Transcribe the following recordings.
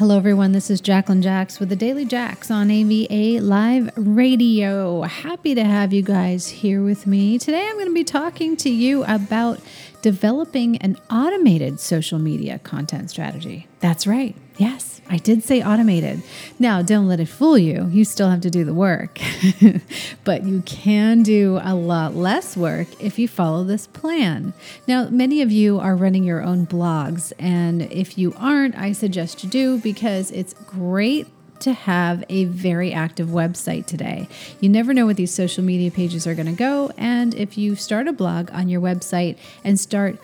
Hello, everyone. This is Jacqueline Jax with the Daily Jax on AVA Live Radio. Happy to have you guys here with me. Today, I'm going to be talking to you about developing an automated social media content strategy. That's right. Yes, I did say automated. Now, don't let it fool you. You still have to do the work, but you can do a lot less work if you follow this plan. Now, many of you are running your own blogs, and if you aren't, I suggest you do because it's great to have a very active website today. You never know what these social media pages are going to go. And if you start a blog on your website and start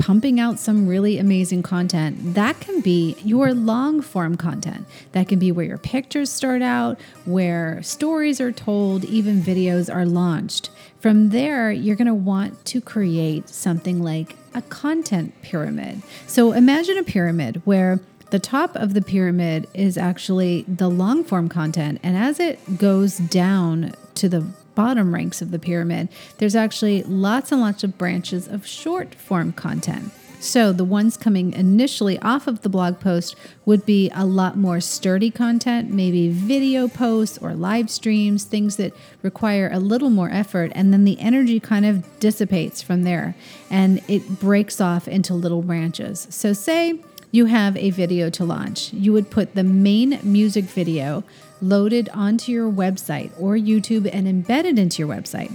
pumping out some really amazing content. That can be your long form content. That can be where your pictures start out, where stories are told, even videos are launched. From there, you're going to want to create something like a content pyramid. So imagine a pyramid where the top of the pyramid is actually the long form content. And as it goes down to the bottom ranks of the pyramid, there's actually lots and lots of branches of short form content. So, the ones coming initially off of the blog post would be a lot more sturdy content, maybe video posts or live streams, things that require a little more effort. And then the energy kind of dissipates from there and it breaks off into little branches. So, say you have a video to launch. You would put the main music video loaded onto your website or YouTube and embedded into your website.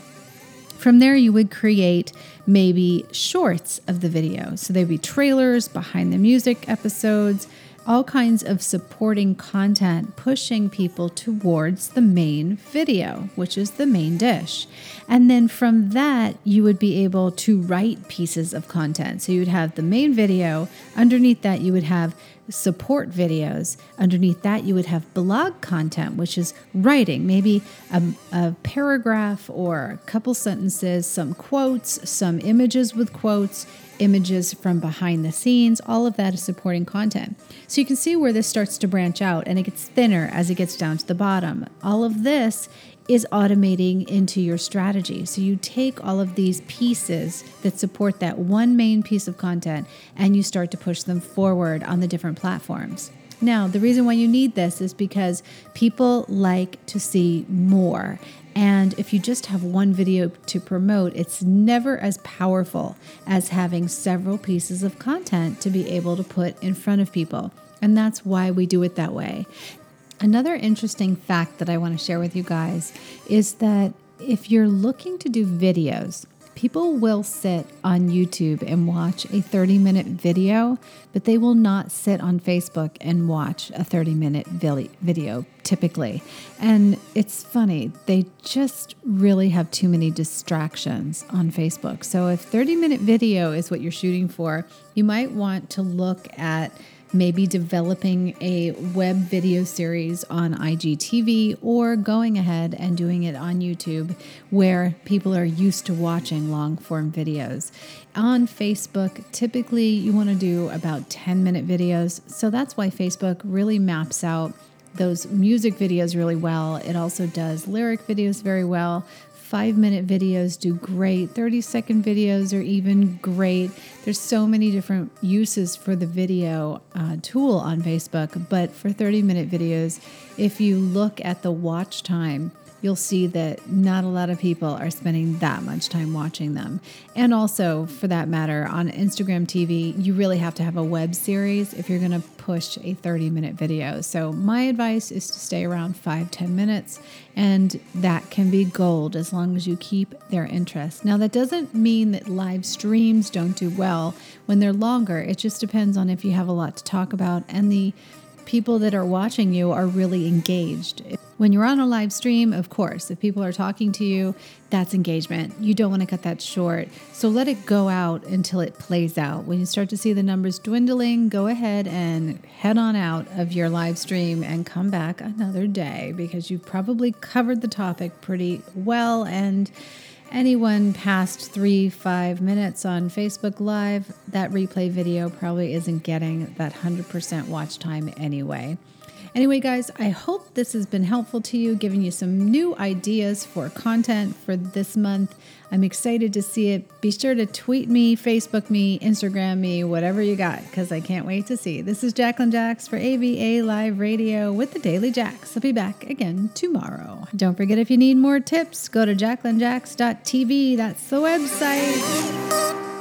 From there, you would create maybe shorts of the video. So they'd be trailers, behind the music episodes, all kinds of supporting content pushing people towards the main video, which is the main dish. And then from that, you would be able to write pieces of content. So you would have the main video, underneath that, you would have support videos. Underneath that, you would have blog content, which is writing, maybe a, a, paragraph or a couple sentences, some quotes, some images with quotes, images from behind the scenes. All of that is supporting content. So you can see where this starts to branch out and it gets thinner as it gets down to the bottom. All of this is automating into your strategy. So you take all of these pieces that support that one main piece of content and you start to push them forward on the different platforms. Now, the reason why you need this is because people like to see more. And if you just have one video to promote, it's never as powerful as having several pieces of content to be able to put in front of people. And that's why we do it that way. Another interesting fact that I want to share with you guys is that if you're looking to do videos, people will sit on YouTube and watch a 30 minute video, but they will not sit on Facebook and watch a 30 minute video typically. And it's funny, they just really have too many distractions on Facebook. So if 30 minute video is what you're shooting for, you might want to look at maybe developing a web video series on IGTV or going ahead and doing it on YouTube where people are used to watching long form videos. On Facebook, typically you want to do about 10 minute videos. So that's why Facebook really maps out those music videos really well. It also does lyric videos very well five minute videos do great, 30 second videos are even great. There's so many different uses for the video uh, tool on Facebook, but for 30 minute videos, if you look at the watch time, you'll see that not a lot of people are spending that much time watching them. And also, for that matter, on Instagram TV, you really have to have a web series if you're going to push a 30 minute video. So, my advice is to stay around five ten minutes, and that can be gold as long as you keep their interest. Now, that doesn't mean that live streams don't do well when they're longer, it just depends on if you have a lot to talk about and the people that are watching you are really engaged. When you're on a live stream, of course, if people are talking to you, that's engagement. You don't want to cut that short. So let it go out until it plays out. When you start to see the numbers dwindling, go ahead and head on out of your live stream and come back another day because you've probably covered the topic pretty well and anyone past three, five minutes on Facebook Live, that replay video probably isn't getting that 100% watch time anyway. Anyway, guys, I hope this has been helpful to you, giving you some new ideas for content for this month. I'm excited to see it. Be sure to tweet me, Facebook me, Instagram me, whatever you got, because I can't wait to see. This is Jacqueline Jax for AVA Live Radio with the Daily Jax. I'll be back again tomorrow. Don't forget if you need more tips, go to jacquelinejax.tv. That's the website.